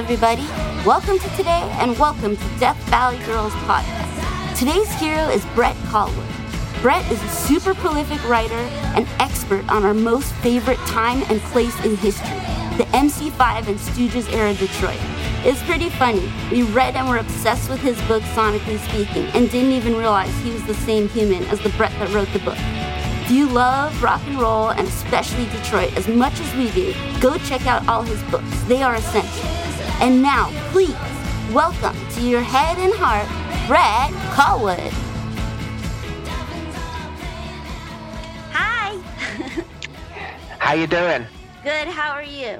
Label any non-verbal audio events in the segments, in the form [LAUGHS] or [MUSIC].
everybody. Welcome to today and welcome to Death Valley Girls podcast. Today's hero is Brett Callwood. Brett is a super prolific writer and expert on our most favorite time and place in history, the MC5 and Stooges era Detroit. It's pretty funny. We read and were obsessed with his book, Sonically Speaking, and didn't even realize he was the same human as the Brett that wrote the book. If you love rock and roll and especially Detroit as much as we do, go check out all his books. They are essential. And now, please, welcome to your head and heart, Brett Callwood. Hi. How you doing? Good. How are you?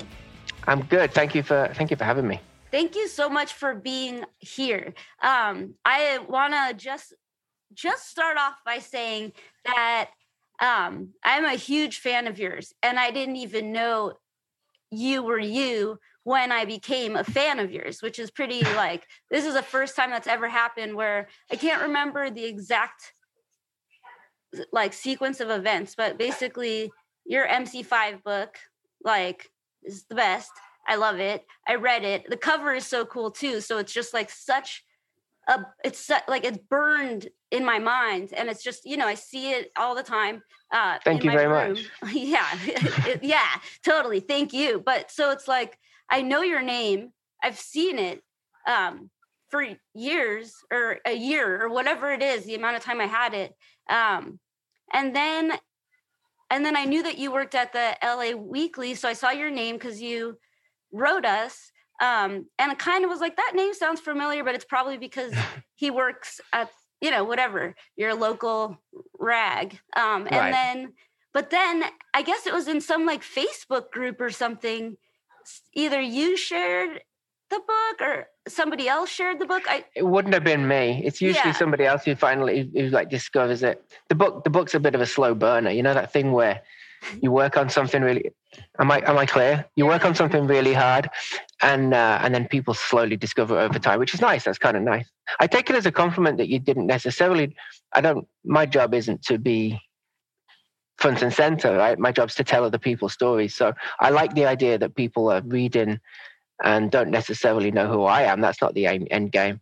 I'm good. Thank you for thank you for having me. Thank you so much for being here. Um, I want to just just start off by saying that um, I'm a huge fan of yours, and I didn't even know you were you when I became a fan of yours, which is pretty like this is the first time that's ever happened where I can't remember the exact like sequence of events, but basically your MC5 book like is the best. I love it. I read it. The cover is so cool too. So it's just like such a it's like it's burned in my mind and it's just you know i see it all the time uh thank you very room. much [LAUGHS] yeah [LAUGHS] yeah totally thank you but so it's like i know your name i've seen it um for years or a year or whatever it is the amount of time i had it um and then and then i knew that you worked at the la weekly so i saw your name because you wrote us um, and it kind of was like that name sounds familiar, but it's probably because [LAUGHS] he works at you know whatever your local rag. Um, and right. then, but then I guess it was in some like Facebook group or something. Either you shared the book or somebody else shared the book. I, it wouldn't have been me. It's usually yeah. somebody else who finally who like discovers it. The book the book's a bit of a slow burner. You know that thing where you work on something really am i am i clear you work on something really hard and uh, and then people slowly discover over time which is nice that's kind of nice i take it as a compliment that you didn't necessarily i don't my job isn't to be front and center right my job's to tell other people's stories so i like the idea that people are reading and don't necessarily know who i am that's not the aim, end game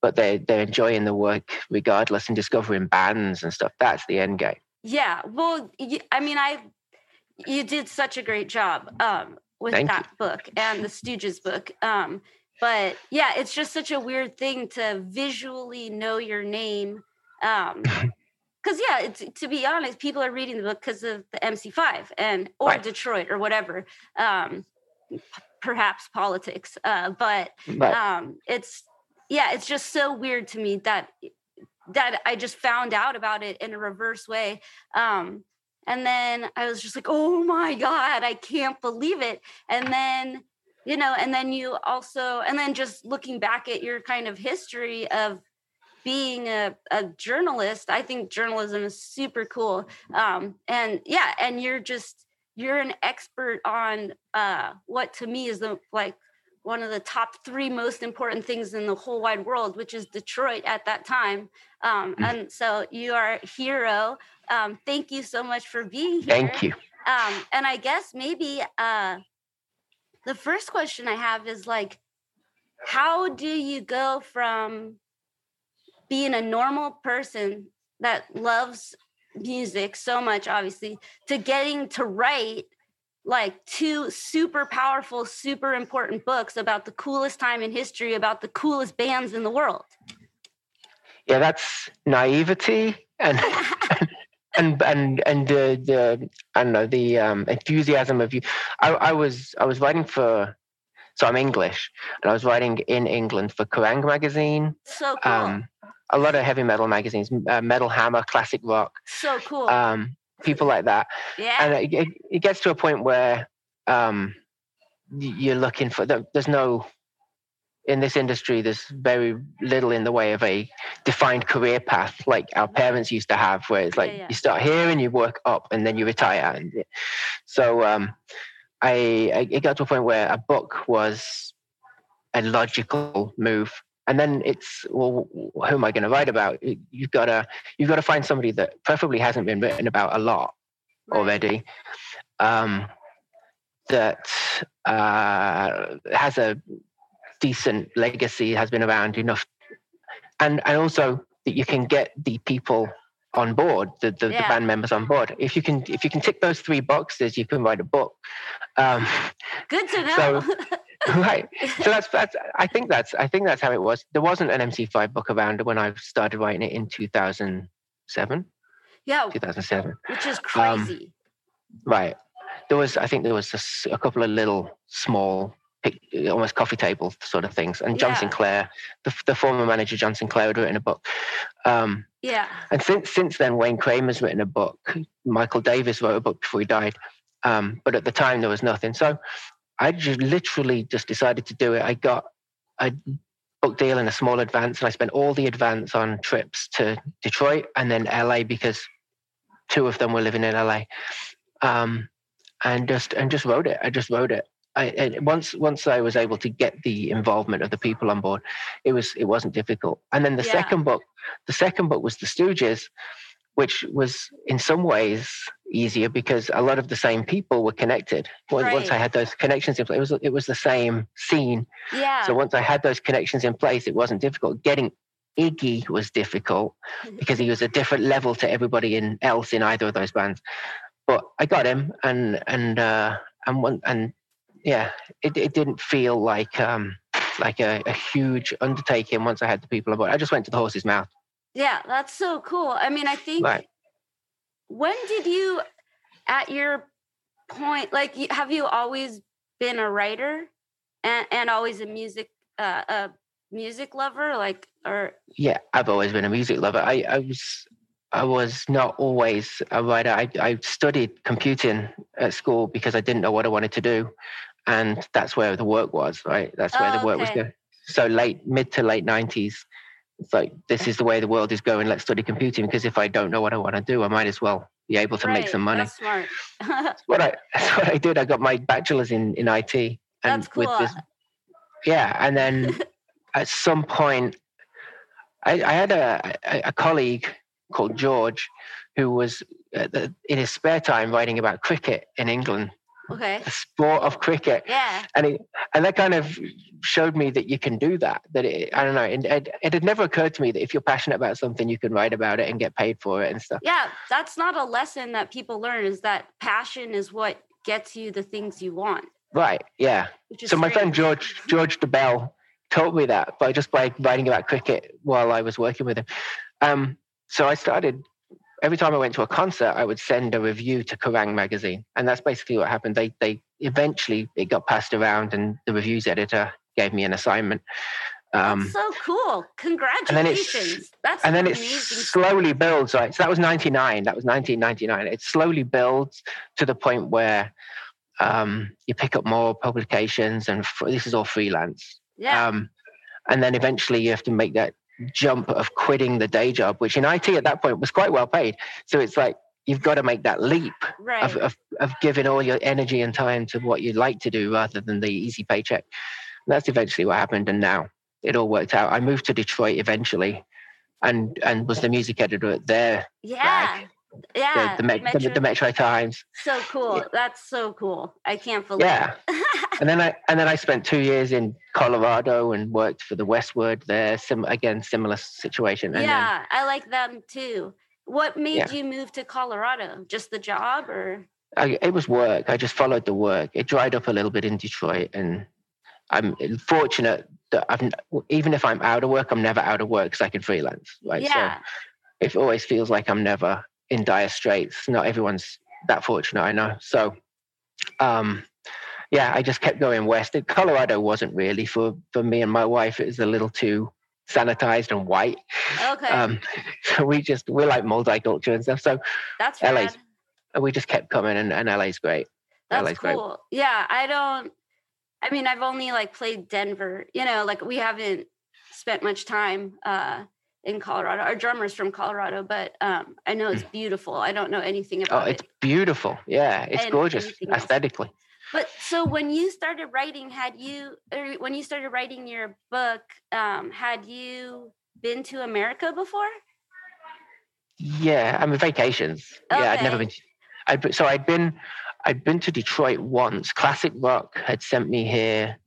but they they're enjoying the work regardless and discovering bands and stuff that's the end game yeah well i mean i you did such a great job um, with Thank that you. book and the Stooges book. Um, but yeah, it's just such a weird thing to visually know your name. Um, [LAUGHS] because yeah, to be honest, people are reading the book because of the MC5 and or right. Detroit or whatever. Um, p- perhaps politics, uh, but right. um, it's yeah, it's just so weird to me that that I just found out about it in a reverse way. Um, and then I was just like, oh my God, I can't believe it. And then, you know, and then you also, and then just looking back at your kind of history of being a, a journalist, I think journalism is super cool. Um, and yeah, and you're just, you're an expert on uh, what to me is the like one of the top three most important things in the whole wide world, which is Detroit at that time. Um, mm. and so you are a hero. Um, thank you so much for being here. Thank you. Um, and I guess maybe uh, the first question I have is like, how do you go from being a normal person that loves music so much, obviously, to getting to write like two super powerful, super important books about the coolest time in history, about the coolest bands in the world. Yeah, that's naivety and [LAUGHS] and and and the the I don't know the um, enthusiasm of you. I, I was I was writing for so I'm English and I was writing in England for Kerrang magazine. So cool. Um, a lot of heavy metal magazines, uh, Metal Hammer, classic rock. So cool. Um, people like that. Yeah. And it, it gets to a point where um, you're looking for, there's no, in this industry, there's very little in the way of a defined career path like our parents used to have, where it's like yeah, yeah. you start here and you work up and then you retire. And so um, I, I, it got to a point where a book was a logical move. And then it's well who am i going to write about? You've got to you've got to find somebody that preferably hasn't been written about a lot already um, that uh, has a decent legacy has been around enough, and and also that you can get the people on board, the, the, yeah. the, band members on board. If you can if you can tick those three boxes, you can write a book. Um, Good to know. So, [LAUGHS] right. [LAUGHS] So that's that's I think that's I think that's how it was. There wasn't an MC5 book around when I started writing it in 2007. Yeah. 2007. Which is um, crazy. Um, right. There was I think there was a, a couple of little small almost coffee table sort of things. And John yeah. Sinclair, the, the, former manager John Sinclair, had written a book. Um, yeah. And since since then, Wayne Kramer's written a book. Michael Davis wrote a book before he died. Um, but at the time, there was nothing. So I just literally just decided to do it. I got a book deal and a small advance, and I spent all the advance on trips to Detroit and then LA because two of them were living in LA. Um, and just and just wrote it. I just wrote it. I, once once I was able to get the involvement of the people on board, it was it wasn't difficult. And then the yeah. second book, the second book was the Stooges, which was in some ways easier because a lot of the same people were connected. Right. Once I had those connections in place, it was it was the same scene. Yeah. So once I had those connections in place, it wasn't difficult. Getting Iggy was difficult because he was a different level to everybody in else in either of those bands. But I got him, and and uh, and one, and yeah, it it didn't feel like um like a, a huge undertaking once I had the people on board. I just went to the horse's mouth. Yeah, that's so cool. I mean, I think right. when did you, at your point, like, have you always been a writer and, and always a music, uh, a music lover? Like, or yeah, I've always been a music lover. I, I was, I was not always a writer. I, I studied computing at school because I didn't know what I wanted to do, and that's where the work was. Right, that's where oh, the work okay. was going. So late, mid to late nineties, it's like this is the way the world is going let's study computing because if i don't know what i want to do i might as well be able to right. make some money that's smart that's what i [LAUGHS] that's what i did i got my bachelor's in in it and that's cool. with this yeah and then [LAUGHS] at some point i, I had a, a, a colleague called george who was uh, in his spare time writing about cricket in england okay. sport of cricket. Yeah. And it, and that kind of showed me that you can do that that it, i don't know it, it, it had never occurred to me that if you're passionate about something you can write about it and get paid for it and stuff. Yeah that's not a lesson that people learn is that passion is what gets you the things you want. Right yeah. So my friend george george debell told me that by just by writing about cricket while i was working with him. Um, so i started every time I went to a concert, I would send a review to Kerrang magazine, and that's basically what happened. They they eventually it got passed around, and the reviews editor gave me an assignment. Um, that's so cool! Congratulations. And then it's, that's and then it slowly builds. Right, so that was ninety nine. That was nineteen ninety nine. It slowly builds to the point where um, you pick up more publications, and f- this is all freelance. Yeah. Um, and then eventually you have to make that jump of quitting the day job, which in IT at that point was quite well paid. So it's like you've got to make that leap right. of, of, of, giving all your energy and time to what you'd like to do rather than the easy paycheck. And that's eventually what happened. And now it all worked out. I moved to Detroit eventually and and was the music editor at their yeah. Yeah, the, the, Metro, the, the, Metro Times. So cool. Yeah. That's so cool. I can't believe. Yeah, [LAUGHS] and then I and then I spent two years in Colorado and worked for the Westword there. Sim, again, similar situation. And yeah, then, I like them too. What made yeah. you move to Colorado? Just the job, or? I, it was work. I just followed the work. It dried up a little bit in Detroit, and I'm fortunate that I've even if I'm out of work, I'm never out of work because I can freelance. Right. Yeah. So it always feels like I'm never in dire straits. Not everyone's that fortunate, I know. So, um, yeah, I just kept going west. Colorado wasn't really for for me and my wife. It was a little too sanitized and white. Okay. Um, [LAUGHS] so we just we're like multicultural and stuff. So that's LA's. We just kept coming, and, and LA's great. That's LA's cool. Great. Yeah, I don't. I mean, I've only like played Denver. You know, like we haven't spent much time uh, in Colorado. Our drummer's from Colorado, but um, I know it's mm. beautiful. I don't know anything about it. Oh, it's it. beautiful. Yeah, it's and gorgeous aesthetically. But so when you started writing, had you, or when you started writing your book, um, had you been to America before? Yeah, I mean vacations. Okay. Yeah, I'd never been. I so I'd been, I'd been to Detroit once. Classic Rock had sent me here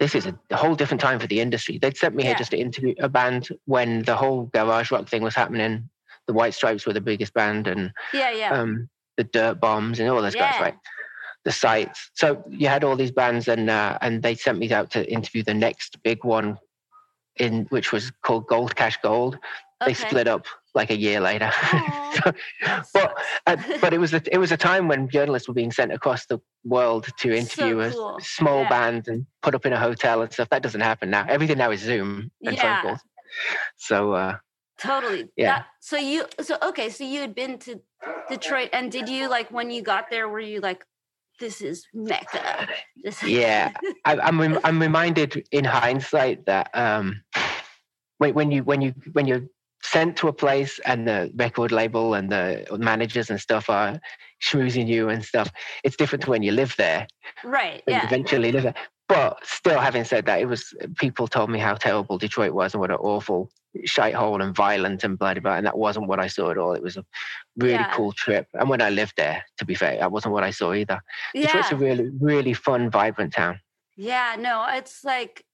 this is a whole different time for the industry. They'd sent me yeah. here just to interview a band when the whole garage rock thing was happening. The White Stripes were the biggest band, and yeah, yeah, um, the Dirt Bombs and all those yeah. guys, right? The Sights. So you had all these bands, and uh, and they sent me out to interview the next big one, in which was called Gold Cash Gold. They split up like a year later. [LAUGHS] so, but uh, but it was a, it was a time when journalists were being sent across the world to interview so cool. a small yeah. band and put up in a hotel and stuff. That doesn't happen now. Everything now is Zoom and yeah. phone calls. So uh, totally. Yeah. That, so you so okay. So you had been to Detroit, and did you like when you got there? Were you like, this is Mecca? This yeah, [LAUGHS] I, am I'm, I'm reminded in hindsight that um, when when you when you when you're sent to a place and the record label and the managers and stuff are schmoozing you and stuff. It's different to when you live there. Right. Yeah. Eventually live there. But still, having said that, it was people told me how terrible Detroit was and what an awful shithole and violent and bloody blah. And that wasn't what I saw at all. It was a really yeah. cool trip. And when I lived there, to be fair, that wasn't what I saw either. Yeah. Detroit's a really, really fun, vibrant town. Yeah, no, it's like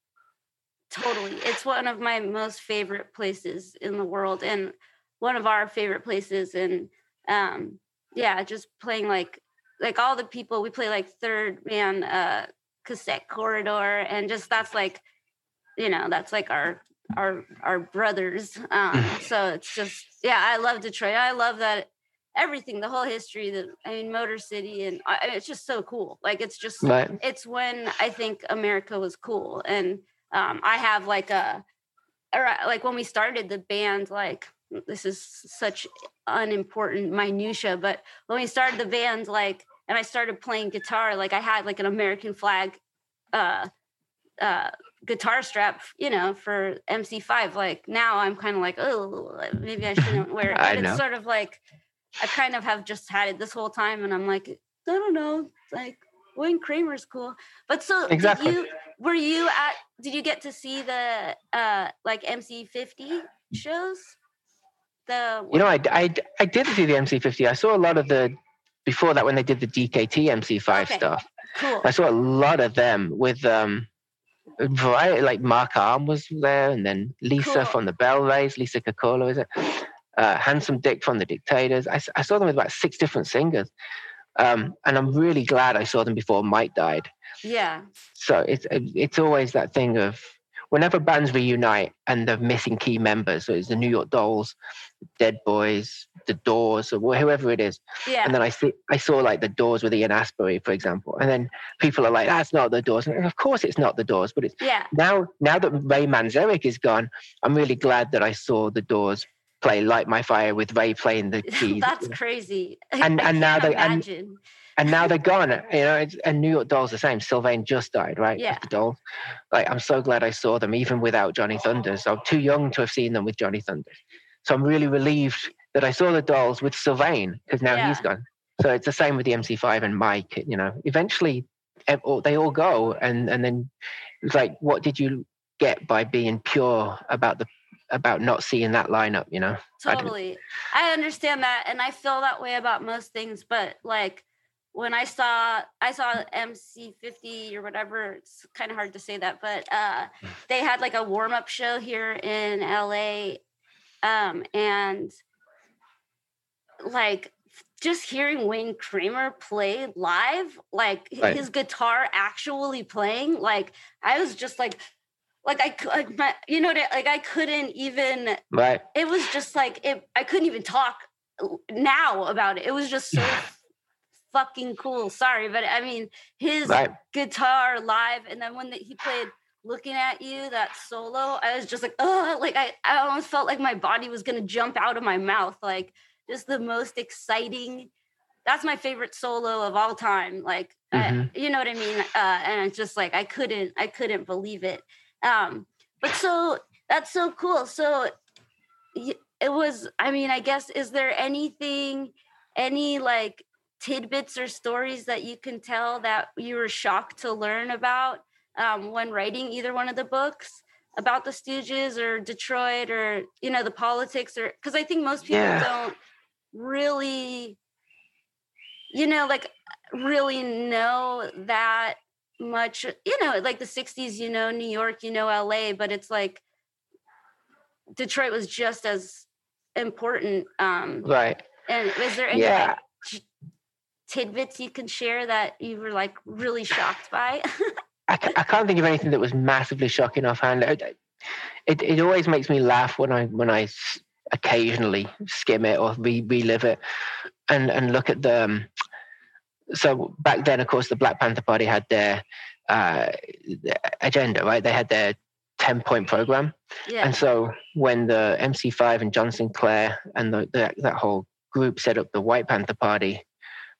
totally. It's one of my most favorite places in the world and one of our favorite places. And um, yeah, just playing like like all the people we play like third man uh cassette corridor and just that's like you know that's like our our our brothers um [LAUGHS] so it's just yeah i love detroit i love that everything the whole history the i mean motor city and I, it's just so cool like it's just right. it's when i think america was cool and um, I have like a, or like when we started the band, like this is such unimportant minutia, but when we started the band, like, and I started playing guitar, like I had like an American flag, uh, uh, guitar strap, you know, for MC5. Like now I'm kind of like, oh, maybe I shouldn't wear it. [LAUGHS] But it's sort of like, I kind of have just had it this whole time. And I'm like, I don't know. Like Wayne Kramer's cool. But so exactly. you were you at did you get to see the uh like MC50 shows? The You know, I, I, I did see the MC50. I saw a lot of the before that when they did the DKT MC5 okay. stuff. Cool. I saw a lot of them with um variety like Mark Arm was there and then Lisa cool. from the Bell Rays, Lisa Kekaula, is it? Uh, Handsome Dick from the Dictators. I, I saw them with about six different singers. Um, and I'm really glad I saw them before Mike died. Yeah. So it's it's always that thing of whenever bands reunite and they're missing key members, so it's the New York Dolls, Dead Boys, the Doors, or whoever it is. Yeah. And then I see I saw like the Doors with Ian Astbury, for example, and then people are like, "That's not the Doors," and of course it's not the Doors, but it's yeah. Now now that Ray Manzarek is gone, I'm really glad that I saw the Doors play "Light My Fire" with Ray playing the [LAUGHS] keys. That's crazy. [LAUGHS] And and now they and, and now they're gone. [LAUGHS] You know, and New York Dolls the same. Sylvain just died, right? Yeah. The Dolls. Like I'm so glad I saw them even without Johnny Thunders. I'm too young to have seen them with Johnny Thunders. So I'm really relieved that I saw the Dolls with Sylvain because now yeah. he's gone. So it's the same with the MC5 and Mike. You know, eventually oh, they all go, and and then it's like, what did you get by being pure about the about not seeing that lineup, you know? Totally. I, I, understand that. And I feel that way about most things. But like when I saw, I saw MC50 or whatever, it's kind of hard to say that, but uh, they had like a warm up show here in LA. Um, and like just hearing Wayne Kramer play live, like right. his guitar actually playing, like I was just like, like I like my, you know I, like I couldn't even right. it was just like it I couldn't even talk now about it. It was just so [SIGHS] fucking cool. Sorry but I mean his right. guitar live and then when the, he played looking at you that solo I was just like oh like I I almost felt like my body was gonna jump out of my mouth like just the most exciting that's my favorite solo of all time like mm-hmm. I, you know what I mean? Uh, and it's just like I couldn't I couldn't believe it um, but so that's so cool. So it was, I mean, I guess, is there anything, any like tidbits or stories that you can tell that you were shocked to learn about um, when writing either one of the books? about the Stooges or Detroit or you know the politics or because I think most people yeah. don't really you know like really know that much, you know, like the 60s, you know, New York, you know, LA, but it's like Detroit was just as important. Um, right. And is there any yeah. like, tidbits you can share that you were like really shocked by? [LAUGHS] I, I can't think of anything that was massively shocking offhand. It, it, it always makes me laugh when I when I occasionally skim it or re- relive it and and look at the um, so back then of course the black panther party had their uh, agenda right they had their 10 point program yeah. and so when the mc5 and john sinclair and the, the, that whole group set up the white panther party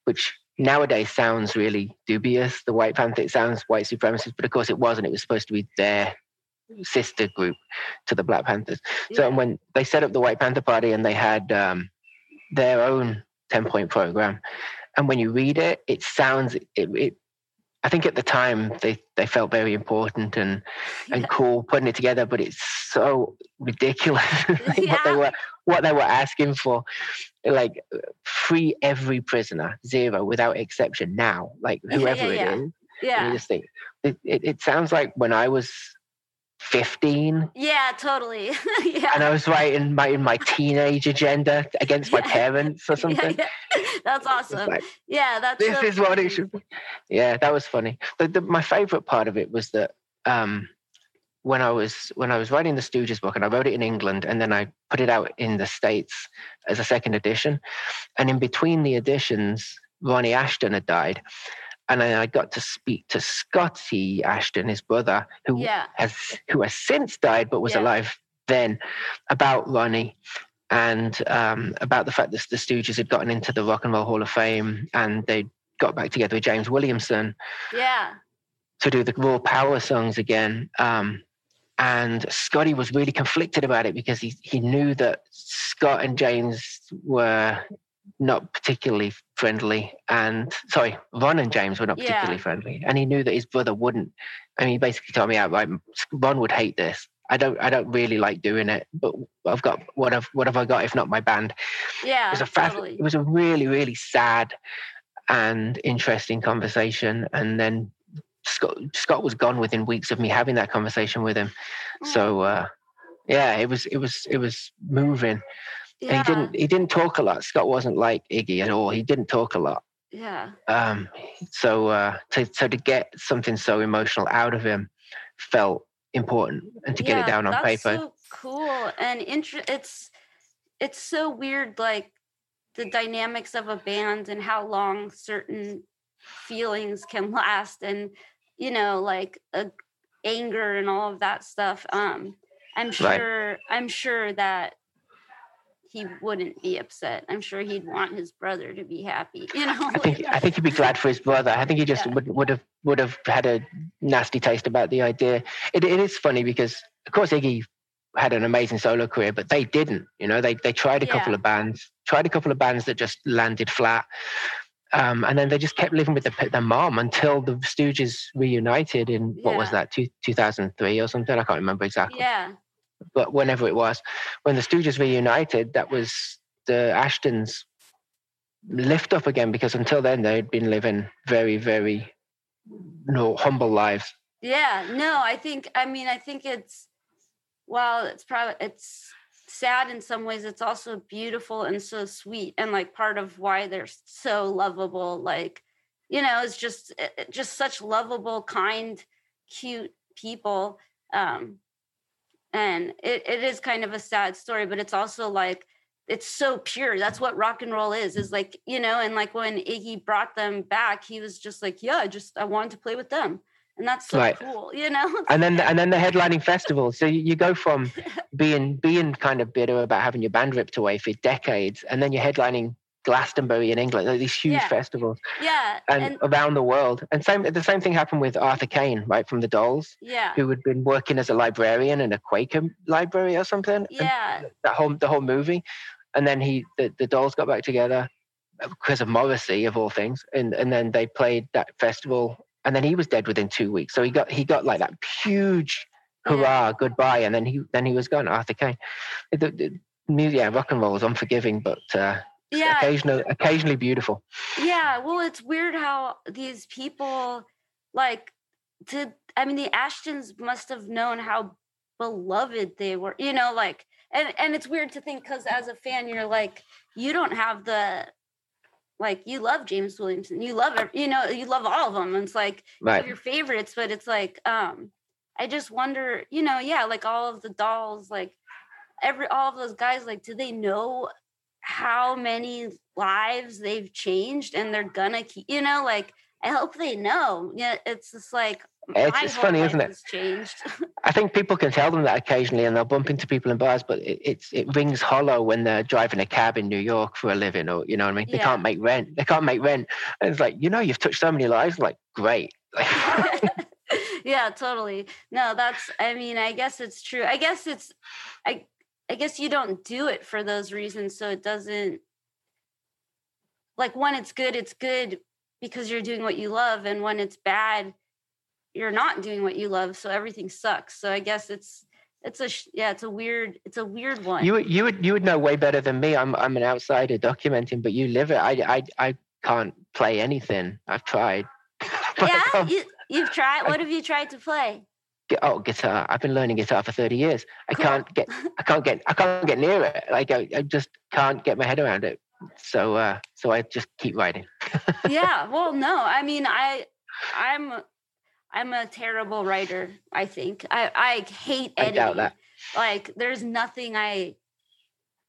which nowadays sounds really dubious the white panther it sounds white supremacist but of course it wasn't it was supposed to be their sister group to the Black Panthers. Yeah. So when they set up the White Panther Party and they had um, their own 10 point program, and when you read it, it sounds, it, it, I think at the time they, they felt very important and, and yeah. cool putting it together, but it's so ridiculous [LAUGHS] like yeah. what they were what they were asking for. Like free every prisoner, zero without exception now, like whoever it is. Yeah. you just think it, it, it sounds like when I was 15. Yeah, totally. [LAUGHS] yeah. And I was writing my my teenage agenda against my [LAUGHS] parents or something. Yeah, yeah. [LAUGHS] That's awesome. Like, yeah, that's this is what it should be. Yeah, that was funny. The, the, my favorite part of it was that um, when I was when I was writing the Stooges book, and I wrote it in England, and then I put it out in the States as a second edition, and in between the editions, Ronnie Asheton had died, and then I got to speak to Scotty Asheton, his brother, who yeah. has who has since died but was yeah. alive then, about Ronnie and um, about the fact that the Stooges had gotten into the Rock and Roll Hall of Fame and they got back together with James Williamson. Yeah. To do the raw power songs again. Um, and Scotty was really conflicted about it because he he knew that Scott and James were not particularly friendly and sorry ron and james were not particularly yeah. friendly and he knew that his brother wouldn't and he basically told me outright ron would hate this i don't i don't really like doing it but i've got what have what have i got if not my band yeah it was a fast, totally. it was a really really sad and interesting conversation and then scott scott was gone within weeks of me having that conversation with him mm. so uh yeah it was it was it was moving yeah. He didn't. He didn't talk a lot. Scott wasn't like Iggy at all. He didn't talk a lot. Yeah. Um. So, uh, to so to get something so emotional out of him felt important, and to yeah, get it down on that's paper. So cool and inter- It's it's so weird, like the dynamics of a band and how long certain feelings can last, and you know, like a, anger and all of that stuff. Um. I'm sure. Right. I'm sure that he wouldn't be upset. I'm sure he'd want his brother to be happy. You know, I [LAUGHS] think I think he'd be glad for his brother. I think he just yeah. would would have would have had a nasty taste about the idea. It, it is funny because of course Iggy had an amazing solo career, but they didn't. You know, they they tried a yeah. couple of bands, tried a couple of bands that just landed flat. Um, and then they just kept living with the, their mom until the Stooges reunited in what yeah. was that, two, 2003 or something? I can't remember exactly. Yeah but whenever it was, when the Stooges reunited, that was the Ashetons lift up again because until then they'd been living very, very you know, humble lives. Yeah, no, I think I mean I think it's well, it's probably it's sad in some ways. It's also beautiful and so sweet, and like part of why they're so lovable. Like, you know, it's just just such lovable, kind, cute people. Um, and it, it is kind of a sad story but it's also like it's so pure. That's what rock and roll is is like you know and like when iggy brought them back he was just like yeah i just i wanted to play with them. And that's so right. cool [LAUGHS] you know? And then and then the headlining festival. So you go from [LAUGHS] being being kind of bitter about having your band ripped away for decades and then you're headlining Glastonbury in England, like these huge yeah. festivals, yeah, and, and, around the world. And same the same thing happened with Arthur Kane, right from the Dolls, yeah, who had been working as a librarian in a Quaker library or something. Yeah, and that whole the whole movie, and then he the, the Dolls got back together because of Morrissey of all things, and and then they played that festival, and then he was dead within two weeks. So he got he got like that huge hurrah yeah. goodbye, and then he then he was gone. Arthur Kane, the, the, yeah, rock and roll is unforgiving, but. Uh, yeah occasionally occasionally beautiful yeah well it's weird how these people like to I mean the Ashetons must have known how beloved they were, you know, like and and it's weird to think because as a fan you're like you don't have the like you love James Williamson, you love you know, you love all of them. And it's like right. your favorites, but it's like um I just wonder, you know, yeah, like all of the dolls, like every all of those guys, like, do they know how many lives they've changed and they're gonna keep, you know, like I hope they know. Yeah, it's just like it's, it's funny, isn't it? It's changed. [LAUGHS] I think people can tell them that occasionally, and they'll bump into people in bars, but it, it's it rings hollow when they're driving a cab in New York for a living, or you know what I mean. yeah. They can't make rent. They can't make rent, and it's like you know you've touched so many lives. Like great. [LAUGHS] [LAUGHS] yeah, totally. No, that's. I mean, I guess it's true. I guess it's. I. I guess you don't do it for those reasons, so it doesn't. Like when it's good, it's good because you're doing what you love, and when it's bad you're not doing what you love so everything sucks so i guess it's it's a yeah it's a weird it's a weird one you would you would you would know way better than me i'm i'm an outsider documenting but you live it i i, I can't play anything i've tried [LAUGHS] yeah um, you, you've tried what have you tried to play oh guitar i've been learning guitar for 30 years i cool. can't get i can't get i can't get near it like I, I just can't get my head around it so uh so i just keep writing [LAUGHS] yeah well no i mean i i'm I'm a terrible writer. I think I I hate editing. I doubt that. Like, there's nothing I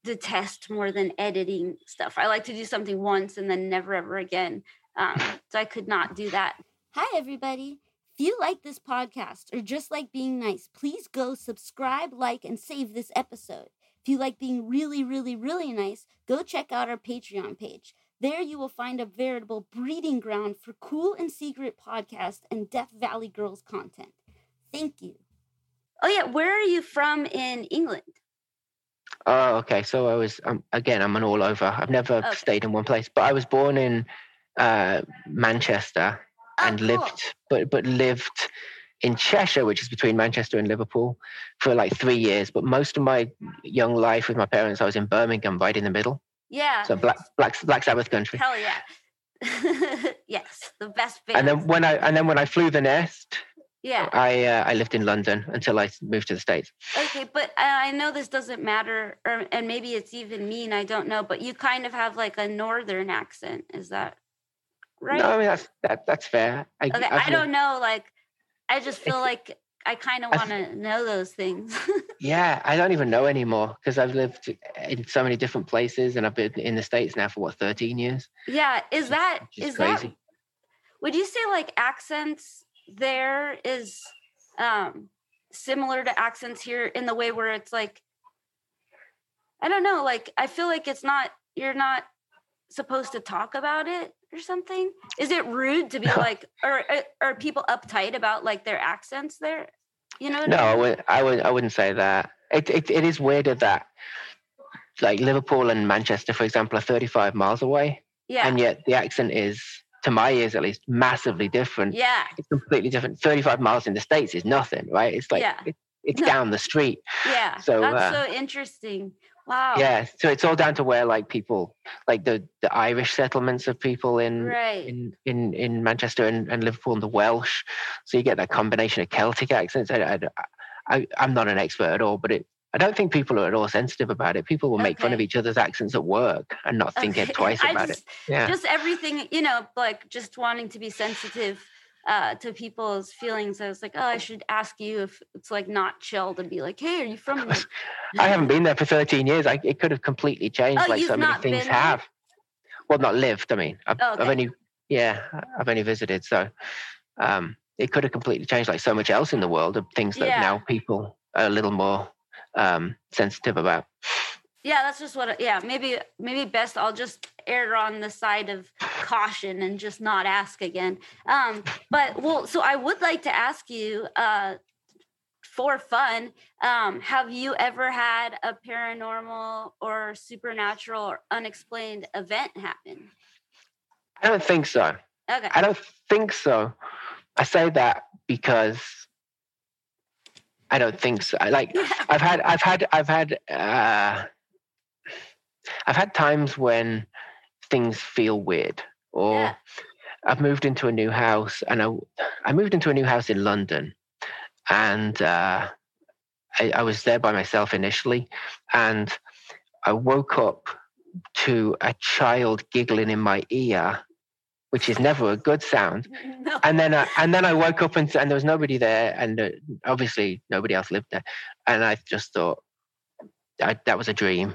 detest more than editing stuff. I like to do something once and then never ever again. Um, so I could not do that. Hi, everybody. If you like this podcast or just like being nice, please go subscribe, like, and save this episode. If you like being really, really, really nice, go check out our Patreon page. There you will find a veritable breeding ground for cool and secret podcast and Death Valley Girls content. Thank you. Oh yeah, where are you from in England? Oh, okay. So I was um, again. I'm an all over. I've never okay. stayed in one place, but I was born in uh, Manchester oh, and cool. lived, but but lived in Cheshire, which is between Manchester and Liverpool, for like three years. But most of my young life with my parents, I was in Birmingham, right in the middle. Yeah. So Black Black Black Sabbath country. Hell yeah. [LAUGHS] yes, the best band. And then when I and then when I flew the nest, yeah, I uh, I lived in London until I moved to the states. Okay, but I know this doesn't matter, or and maybe it's even mean. I don't know, but you kind of have like a northern accent. Is that right? No, I mean that's that that's fair. I, okay, I, I don't know. Like, I just feel like I kind of want to know those things. [LAUGHS] yeah, I don't even know anymore because I've lived in so many different places and I've been in the States now for what, 13 years? Yeah. Is that, is crazy. that, would you say like accents there is um, similar to accents here in the way where it's like, I don't know, like I feel like it's not, you're not supposed to talk about it or something? Is it rude to be like, [LAUGHS] or are people uptight about like their accents there? You know? no, I, mean? I would. I would. I wouldn't say that. It, it it is weirder that like Liverpool and Manchester, for example, are 35 miles away. Yeah. And yet the accent is, to my ears at least, massively different. Yeah. It's completely different. 35 miles in the States is nothing, right? It's like, yeah. it, it's no. down the street. Yeah. So that's uh, so interesting. Wow. Yeah. So it's all down to where like people like the the Irish settlements of people in right. in, in in Manchester and, and Liverpool and the Welsh. So you get that combination of Celtic accents. I, I, I am not an expert at all, but it I don't think people are at all sensitive about it. People will make okay. fun of each other's accents at work and not think okay. [LAUGHS] twice about just, it. Yeah. Just everything, you know, like just wanting to be sensitive uh, to people's feelings. I was like, oh, I should ask you if it's like not chill to be like, hey, are you [LAUGHS] from? I haven't been there for 13 years. I, it could have completely changed, oh, like so many things have. Well, not lived. I mean, I've, oh, okay. I've, only, yeah, I've only visited. So um, it could have completely changed, like so much else in the world of things that yeah. now people are a little more um, sensitive about yeah that's just what yeah maybe maybe best i'll just err on the side of caution and just not ask again. Um but well so i would like to ask you uh for fun um have you ever had a paranormal or supernatural or unexplained event happen? I don't think so. Okay. I don't think so. I say that because I don't think so. I like [LAUGHS] I've had, I've had, I've had, uh, I've had times when things feel weird or yeah. I've moved into a new house, and I I moved into a new house in London, and uh, I, I was there by myself initially, and I woke up to a child giggling in my ear, which is never a good sound. [LAUGHS] No. And then I, and then I woke up and, and there was nobody there, and uh, obviously nobody else lived there. And I just thought I, that was a dream.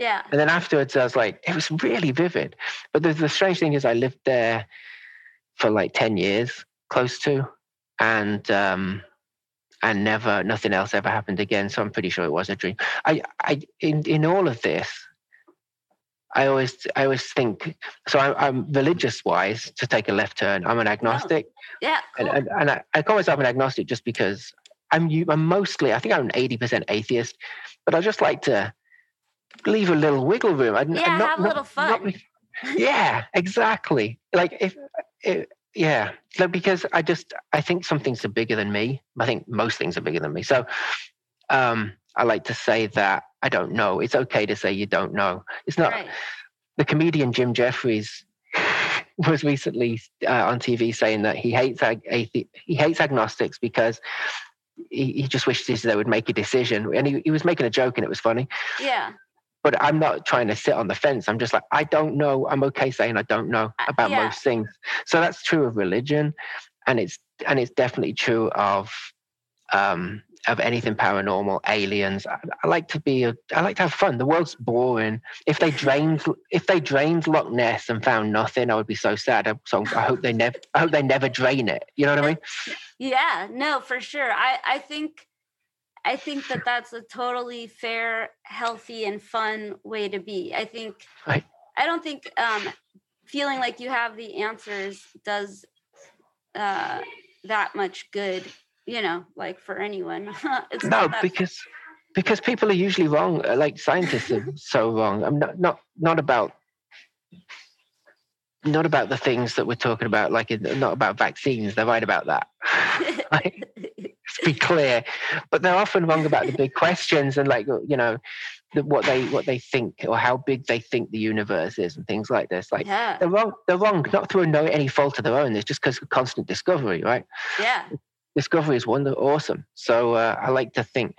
Yeah. And then afterwards, I was like, it was really vivid. But the, the strange thing is, I lived there for like ten years, close to, and um, and never nothing else ever happened again. So I'm pretty sure it was a dream. I, I in in all of this, I always I always think so. I'm, I'm religious wise to take a left turn. I'm an oh, agnostic. Oh, yeah, cool. and, and, and I, I call myself an agnostic just because I'm I'm mostly I think I'm an eighty percent atheist, but I just like to leave a little wiggle room. I, yeah, not, have a little fun. Not, yeah, exactly. Like if, if yeah like because i just i think some things are bigger than me i think most things are bigger than me so um i like to say that i don't know it's okay to say you don't know it's not right. the comedian jim jeffries [LAUGHS] was recently uh, on tv saying that he hates ag- athe- he hates agnostics because he, he just wishes they would make a decision and he, he was making a joke and it was funny yeah but I'm not trying to sit on the fence. I'm just like, I don't know. I'm okay saying I don't know uh, about yeah. most things. So that's true of religion, and it's and it's definitely true of um, of anything paranormal, aliens. I, I, like to be. A, I like to have fun. The world's boring. If they drained, if they drained Loch Ness and found nothing, I would be so sad. So I hope they never. I hope they never drain it. You know what I mean? [LAUGHS] Yeah. No, for sure. I I think I think that that's a totally fair, healthy, and fun way to be. I think right. I don't think um, feeling like you have the answers does uh, that much good. You know, like for anyone. [LAUGHS] it's no, because fun. because people are usually wrong. Uh, like scientists are [LAUGHS] so wrong. I'm not not not about not about the things that we're talking about. Like not about vaccines. They're right about that. [LAUGHS] be clear. But they're often wrong about the big questions and like you know the, what they what they think or how big they think the universe is and things like this. Like yeah. they're wrong. They're wrong not through no any fault of their own. It's just because of constant discovery, right? Yeah. Discovery is wonderful, awesome. So uh, I like to think.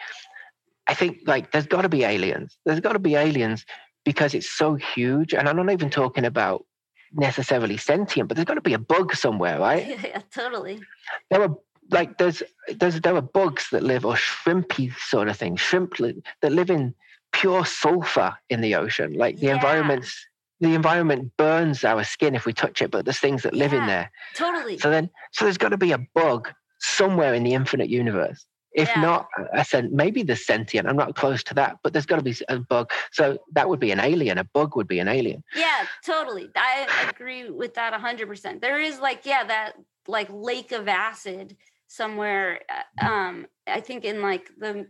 I think like there's got to be aliens. There's got to be aliens because it's so huge, and I'm not even talking about necessarily sentient, but there's got to be a bug somewhere, right? [LAUGHS] Yeah, totally. There are like there's there's there are bugs that live or shrimpy sort of thing, shrimp that live in pure sulfur in the ocean. Like the yeah. environment's the environment burns our skin if we touch it, but there's things that live yeah, in there. Totally. So then so there's got to be a bug somewhere in the infinite universe. If yeah. not, I said maybe the sentient. I'm not close to that, but there's got to be a bug. So that would be an alien. A bug would be an alien. Yeah, totally. I agree with that 100%. There is like, yeah, that like lake of acid somewhere uh, um i think in like the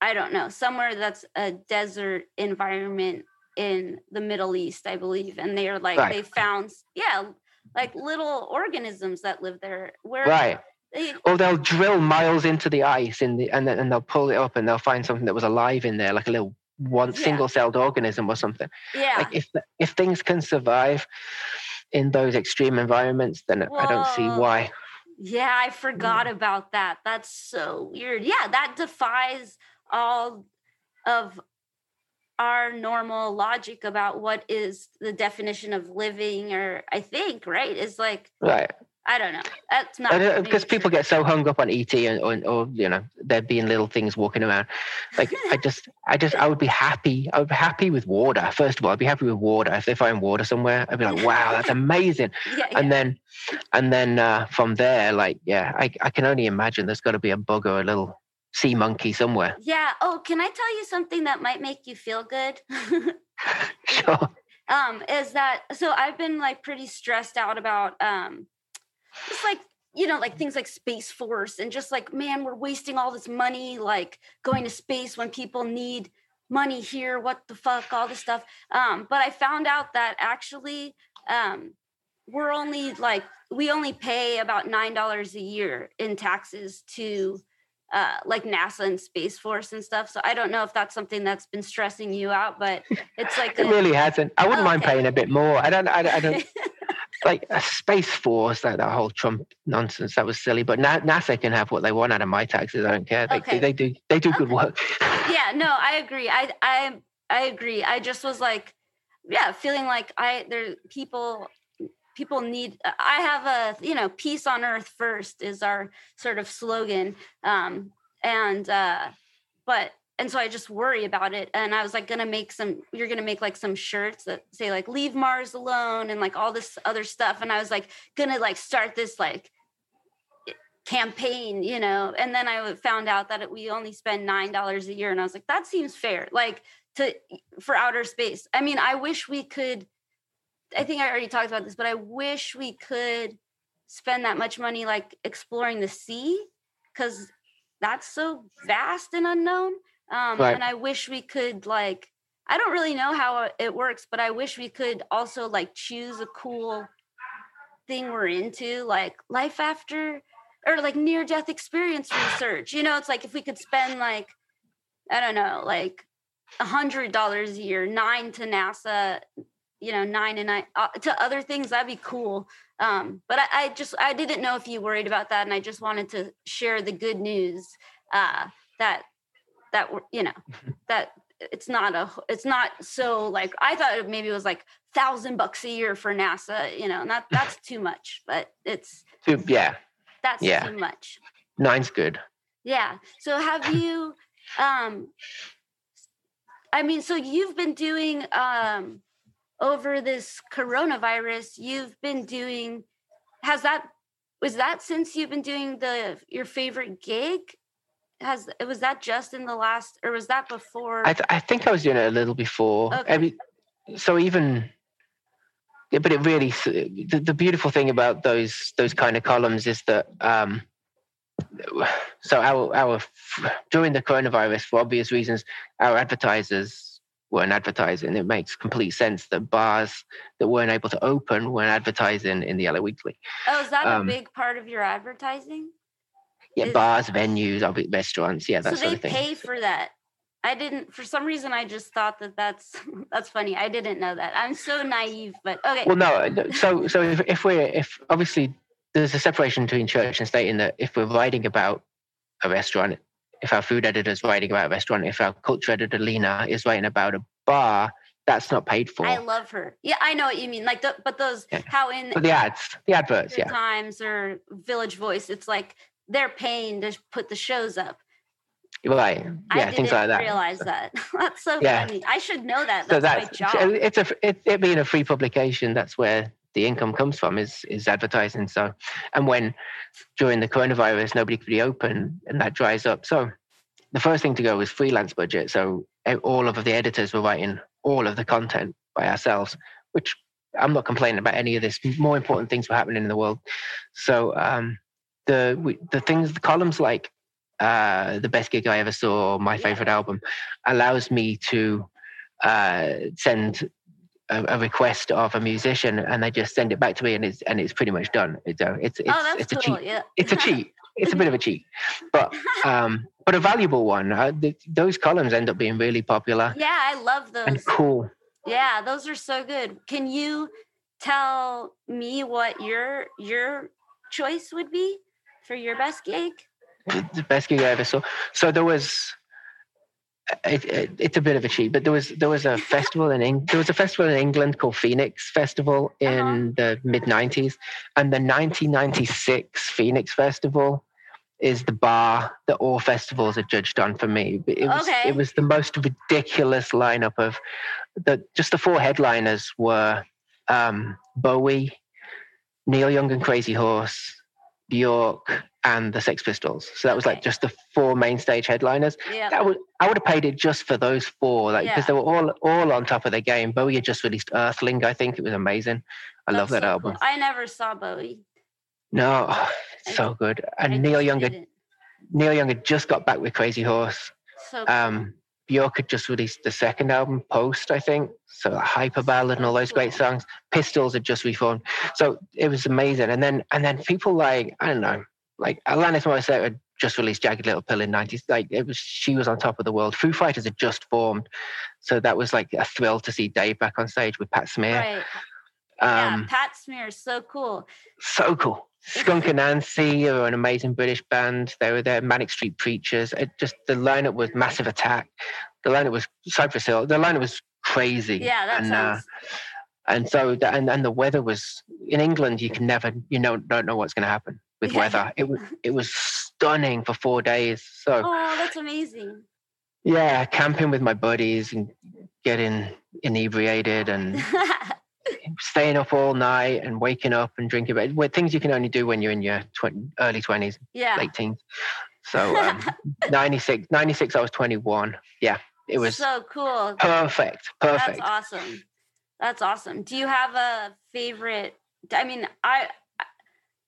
i don't know somewhere that's a desert environment in the middle east i believe and they're like right. they found yeah like little organisms that live there where right they, or they'll drill miles into the ice in the and then and they'll pull it up and they'll find something that was alive in there like a little one yeah. single celled organism or something yeah like if if things can survive in those extreme environments then Whoa. i don't see why yeah, I forgot yeah. about that. That's so weird. Yeah, that defies all of our normal logic about what is the definition of living or I think, right? Is like Right. I don't know. That's not because people get so hung up on ET and or, or, you know there being little things walking around. Like I [LAUGHS] just, I just, I would be happy. I would be happy with water. First of all, I'd be happy with water. If they find water somewhere, I'd be like, wow, that's [LAUGHS] amazing. yeah, yeah. And then, and then uh, from there, like, yeah, I, I can only imagine there's got to be a bug or a little sea monkey somewhere. Yeah. Oh, can I tell you something that might make you feel good? [LAUGHS] sure. Um, is that so? I've been like pretty stressed out about um just like you know like things like space force and just like man we're wasting all this money like going to space when people need money here what the fuck all this stuff um but i found out that actually um we're only like we only pay about nine dollars a year in taxes to uh, like NASA and Space Force and stuff. So I don't know if that's something that's been stressing you out, but it's like it a, really hasn't. I wouldn't mind paying a bit more. I don't. I, I don't. [LAUGHS] like a space force, that, that whole Trump nonsense, that was silly. But NASA can have what they want out of my taxes. I don't care. They, okay. they, they do they do okay. good work. [LAUGHS] yeah, no, I agree. I I I agree. I just was like, yeah, feeling like I there people people need i have a you know peace on earth first is our sort of slogan um and uh but and so I just worry about it. And I was like, gonna make some, you're gonna make like some shirts that say like leave Mars alone and like all this other stuff. And I was like, gonna like start this like campaign, you know. And then I found out that we only spend $9 a year. And I was like, that seems fair. Like to, for outer space. I mean, I wish we could, I think I already talked about this, but I wish we could spend that much money like exploring the sea because that's so vast and unknown um, right. And I wish we could like, I don't really know how it works, but I wish we could also like choose a cool thing we're into, like life after or like near death experience research. You know, it's like if we could spend like, I don't know, like a hundred dollars a year, nine to NASA, you know, nine and nine uh, to other things, that'd be cool. Um, but I, I, just I didn't know if you worried about that, and I just wanted to share the good news uh, that that you know mm-hmm. that it's not a it's not so like i thought maybe it was like thousand bucks a year for nasa you know that that's [LAUGHS] too much but it's too, yeah. That's yeah. too much. Nine's good. Yeah. So have [LAUGHS] you um i mean so you've been doing um over this coronavirus you've been doing has that was that since you've been doing the your favorite gig has was that just in the last or was that before i, th- I think i was doing it a little before okay. I mean, so even yeah, but it really the, the beautiful thing about those those kind of columns is that um so our our during the coronavirus for obvious reasons our advertisers weren't advertising it makes complete sense that bars that weren't able to open weren't advertising in the LA Weekly. Oh, is that um, a big part of your advertising? Yeah, is, bars, venues, restaurants. Yeah, that so sort of thing. they pay for that. I didn't. For some reason, I just thought that that's [LAUGHS] that's funny. I didn't know that. I'm so naive, but okay. Well, uh, no. So, so if, if we're if obviously there's a separation between church and state in that if we're writing about a restaurant, if our food editor is writing about a restaurant, if our culture editor Lena is writing about a bar, that's not paid for. I love her. Yeah, I know what you mean. Like, the, but those yeah. how in but the ads, the adverts, yeah, Times or Village Voice, it's like they're paying to put the shows up. Right. Yeah, I things like that. Realize that. [LAUGHS] that's so yeah. funny. I should know that. That's, so that's my job. It's a it, it being a free publication. That's where the income comes from is is advertising. So, and when during the coronavirus nobody could be open and that dries up, so the first thing to go was freelance budget. So all of the editors were writing all of the content by ourselves, which I'm not complaining about any of this. More important things were happening in the world. So um, the we, the things the columns like uh, the best gig I ever saw, my favorite album, allows me to uh, send a, a, request of a musician, and they just send it back to me, and it's and it's pretty much done. It's a, it's it's, oh, it's cool. a cheat. Yeah. It's a [LAUGHS] cheat. It's a bit of a cheat, but [LAUGHS] um, but a valuable one. Uh, the, those columns end up being really popular. Yeah, I love those. And cool. Yeah, those are so good. Can you tell me what your your choice would be? For your best gig? The best gig I ever saw. So there was. It, it, it's a bit of a cheat, but there was there was a [LAUGHS] festival in Eng- there was a festival in England called Phoenix Festival in uh-huh. the mid '90s, and the 1996 Phoenix Festival is the bar that all festivals are judged on for me. It was okay. it was the most ridiculous lineup of the just the four headliners were um, Bowie, Neil Young and Crazy Horse, Bjork, and the Sex Pistols. So that was like just the four main stage headliners. Yeah. That would I would have paid it just for those four, like because yeah. they were all all on top of their game. Bowie had just released Earthling, I think it was amazing. I That's love that so album. Cool. I never saw Bowie. No, [SIGHS] oh, so good. And I Neil Young had, Neil Young had just got back with Crazy Horse. So cool. um, Bjork had just released the second album, Post, I think. So Hyperballad and all those great songs. Pistols had just reformed. So it was amazing. And then and then people like, I don't know, like Alanis Morissette had just released Jagged Little Pill in 90s. Like it was she was on top of the world. Foo Fighters had just formed. So that was like a thrill to see Dave back on stage with Pat Smear. Right. Um, yeah, Pat Smear, is so cool. So cool. Skunk Anansie are an amazing British band. They were there. Manic Street Preachers. It just the lineup was Massive Attack. The lineup was Cypress Hill. The lineup was crazy. Yeah, that and, uh, sounds. Uh, and so the, and and the weather was in England. You can never you know don't know what's going to happen with yeah. weather. It was it was stunning for four days. So oh, that's amazing. Yeah, camping with my buddies and getting inebriated and [LAUGHS] staying up all night and waking up and drinking. But things you can only do when you're in your early twenties, yeah, late teens. So um, [LAUGHS] 96, 96, I was 21. Yeah, it was so cool. Perfect. Perfect. That's awesome. That's awesome. Do you have a favorite? I mean, I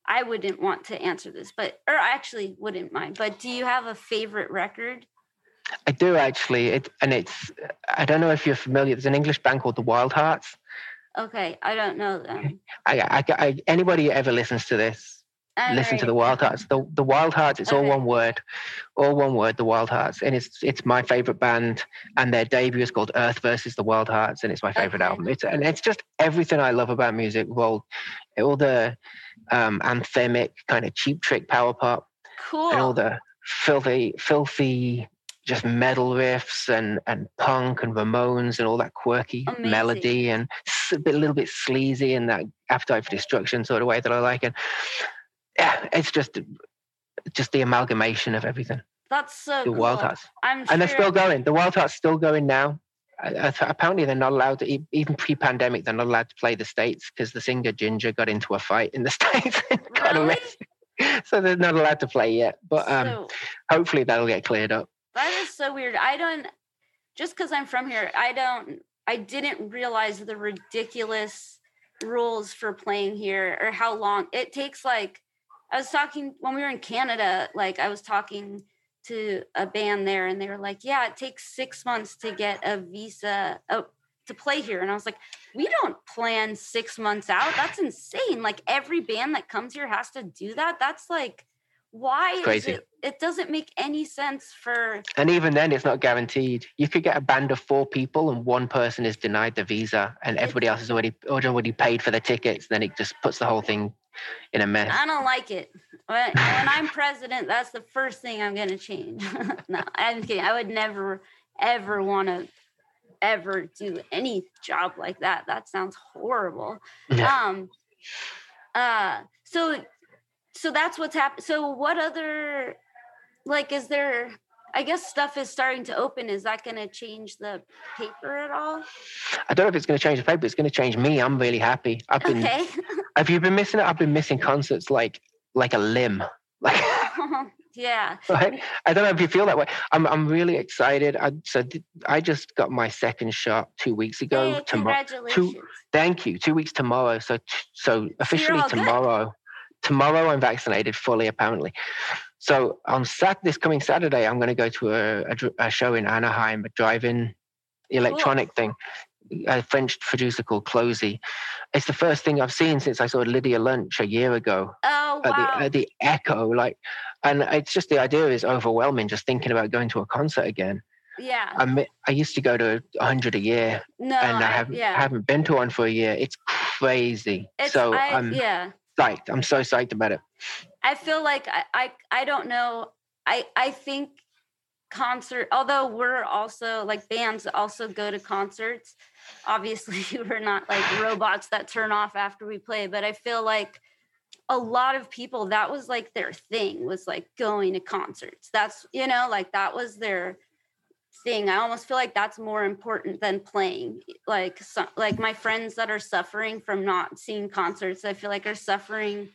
I wouldn't want to answer this, but or I actually wouldn't mind. But do you have a favorite record? I do actually. It and it's I don't know if you're familiar. There's an English band called the Wildhearts. Okay, I don't know them. I, I, I anybody ever listens to this, listen right. to the Wildhearts. The the Wildhearts. It's okay. all one word, all one word. The Wildhearts, and it's it's my favorite band. And their debut is called Earth versus the Wildhearts, and it's my favorite okay. album. It's and it's just everything I love about music. Well, all the um, anthemic kind of cheap trick power pop, cool, and all the filthy filthy just metal riffs and and punk and Ramones and all that quirky Amazing. melody and a, bit, a little bit sleazy and that appetite for destruction sort of way that I like. And yeah, it's just just the amalgamation of everything. That's so the cool. Wildhearts. I'm. And they're still going. The Wildhearts still going now. apparently, they're not allowed to, even pre-pandemic, they're not allowed to play the states because the singer Ginger got into a fight in the [LAUGHS] states. really? [LAUGHS] so they're not allowed to play yet. But um, so, hopefully that'll get cleared up. That is so weird. I don't just because I'm from here, I don't I didn't realize the ridiculous rules for playing here or how long it takes like I was talking when we were in Canada, like I was talking to a band there and they were like, Yeah, it takes six months to get a visa uh, to play here. And I was like, We don't plan six months out. That's insane. Like every band that comes here has to do that. That's like why crazy. It, it, doesn't make any sense for and even then it's not guaranteed. You could get a band of four people and one person is denied the visa and everybody else has already already paid for the tickets then it just puts the whole thing in a mess. I don't like it. When, when i'm president that's the first thing i'm going to change. [LAUGHS] No i'm kidding. I would never ever want to ever do any job like that. That sounds horrible. Yeah. um uh so so that's what's happened. So what other like is there I guess stuff is starting to open. Is that going to change the paper at all? I don't know if it's going to change the paper. It's going to change me. I'm really happy. I've been. Okay. [LAUGHS] have you been missing it? I've been missing concerts like like a limb. [LAUGHS] Like. [LAUGHS] yeah. Right. I don't know if you feel that way. I'm I'm really excited. I so I just got my second shot two weeks ago. Hey, congratulations. Two, thank you. Two weeks tomorrow. So so officially so tomorrow. Tomorrow I'm vaccinated fully, apparently. So on Sat this coming Saturday, I'm going to go to a, a, a show in Anaheim, a drive-in electronic cool. thing. A French producer called CloZee. It's the first thing I've seen since I saw Lydia Lunch a year ago. Oh wow! At the, at the Echo, like, and it's just the idea is overwhelming. Just thinking about going to a concert again. Yeah. I I used to go to hundred a year. No, and I haven't yeah. haven't been to one for a year. It's crazy. It's, so I, yeah psyched. I'm so psyched about it. I feel like I, I I don't know. I I think concert although we're also like bands also go to concerts obviously [LAUGHS] we're not like robots that turn off after we play but i feel like a lot of people that was like their thing was like going to concerts that's you know like that was their thing. I almost feel like that's more important than playing. Like so, like my friends that are suffering from not seeing concerts, I feel like are suffering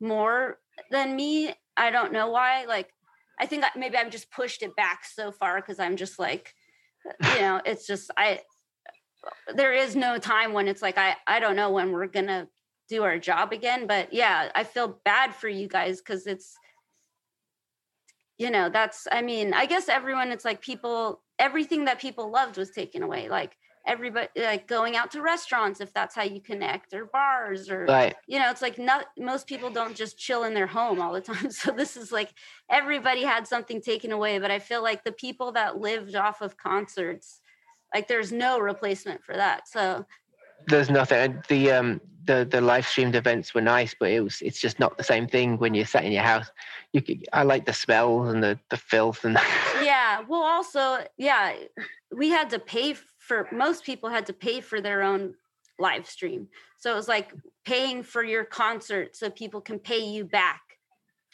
more than me. I don't know why. Like I think maybe I've just pushed it back so far because I'm just like, uh, you know, it's just I. There is no time when it's like I I don't know when we're gonna do our job again. But yeah, I feel bad for you guys because it's you know that's i mean i guess everyone it's like people everything that people loved was taken away like everybody like going out to restaurants if that's how you connect or bars or right. you know it's like not most people don't just chill in their home all the time [LAUGHS] so this is like everybody had something taken away but i feel like the people that lived off of concerts like there's no replacement for that so there's nothing. The um the the live streamed events were nice, but it was it's just not the same thing when you're sat in your house. You could, I like the smell and the the filth and. [LAUGHS] yeah. Well, also, yeah, we had to pay for most people had to pay for their own live stream, so it was like paying for your concert so people can pay you back.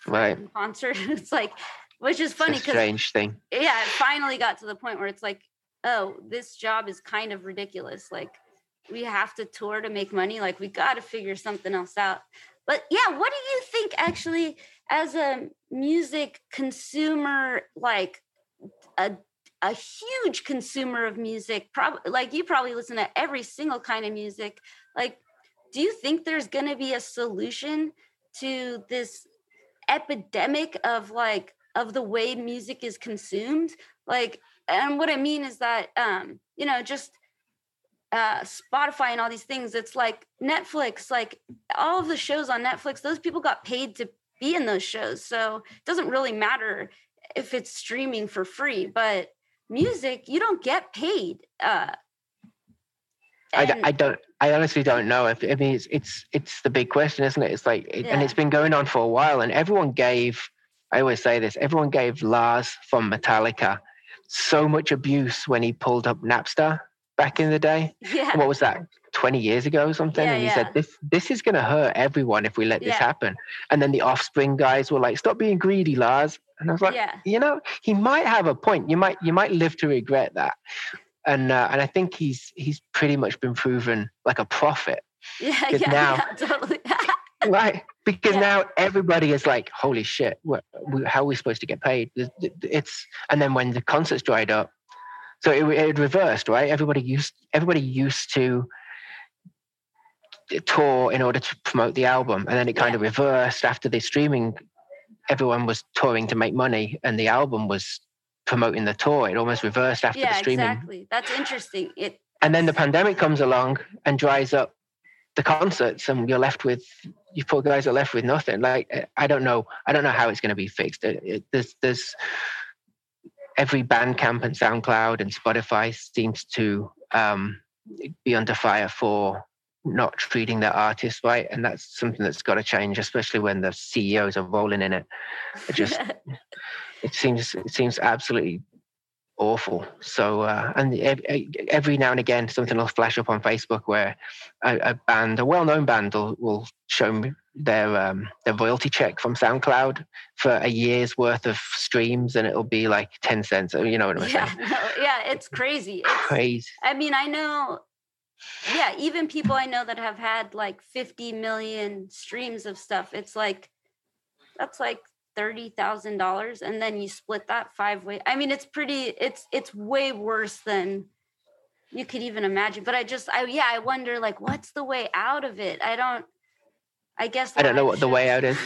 Right. Concert. [LAUGHS] It's like, which is funny because strange thing. Yeah, it finally got to the point where it's like, oh, this job is kind of ridiculous. Like we have to tour to make money. Like we got to figure something else out. But yeah, what do you think actually as a music consumer, like a a huge consumer of music, probably like you probably listen to every single kind of music. Like, do you think there's gonna be a solution to this epidemic of like of the way music is consumed? Like, and what I mean is that um, you know, just uh, Spotify and all these things. It's like Netflix, like all of the shows on Netflix, those people got paid to be in those shows. So it doesn't really matter if it's streaming for free, but music, you don't get paid. Uh, I, I don't. I honestly don't know. If I mean, it's it's it's the big question, isn't it? It's like, it, yeah. and it's been going on for a while, and everyone gave. I always say this. Everyone gave Lars from Metallica so much abuse when he pulled up Napster back in the day. Yeah. What was that? 20 years ago or something? Yeah, and he yeah. said, This this is gonna hurt everyone if we let this happen. And then the offspring guys were like, Stop being greedy, Lars. And I was like, you know, he might have a point. You might you might live to regret that. And uh, and I think he's he's pretty much been proven like a prophet. [LAUGHS] Yeah, yeah, now, yeah, totally. [LAUGHS] right because now everybody is like holy shit what, how are we supposed to get paid it's and then when the concerts dried up so it, it reversed, right? Everybody used everybody used to tour in order to promote the album, and then it kind yeah. of reversed after the streaming. Everyone was touring to make money, and the album was promoting the tour. It almost reversed after yeah, the streaming. exactly. That's interesting. It and then the pandemic comes along and dries up the concerts, and you're left with you poor guys are left with nothing. Like I don't know, I don't know how it's going to be fixed. It, it, there's there's every Bandcamp and SoundCloud and Spotify seems to um, be under fire for not treating their artists right, and that's something that's got to change, especially when the CEOs are rolling in it. It just [LAUGHS] it seems it seems absolutely awful. So, uh, and every now and again, something will flash up on Facebook where a, a band, a well-known band, will, will show me their um, their royalty check from SoundCloud for a year's worth of streams, and it'll be like ten cents. You know what I'm yeah, saying? [LAUGHS] No, yeah, it's crazy. [LAUGHS] It's, crazy. I mean, I know. Yeah, even people I know that have had like 50 million streams of stuff, it's like that's like thirty thousand dollars, and then you split that five way. I mean, it's pretty. It's it's way worse than you could even imagine. But I just, I yeah, I wonder like, what's the way out of it? I don't. I guess I don't know what the way out is.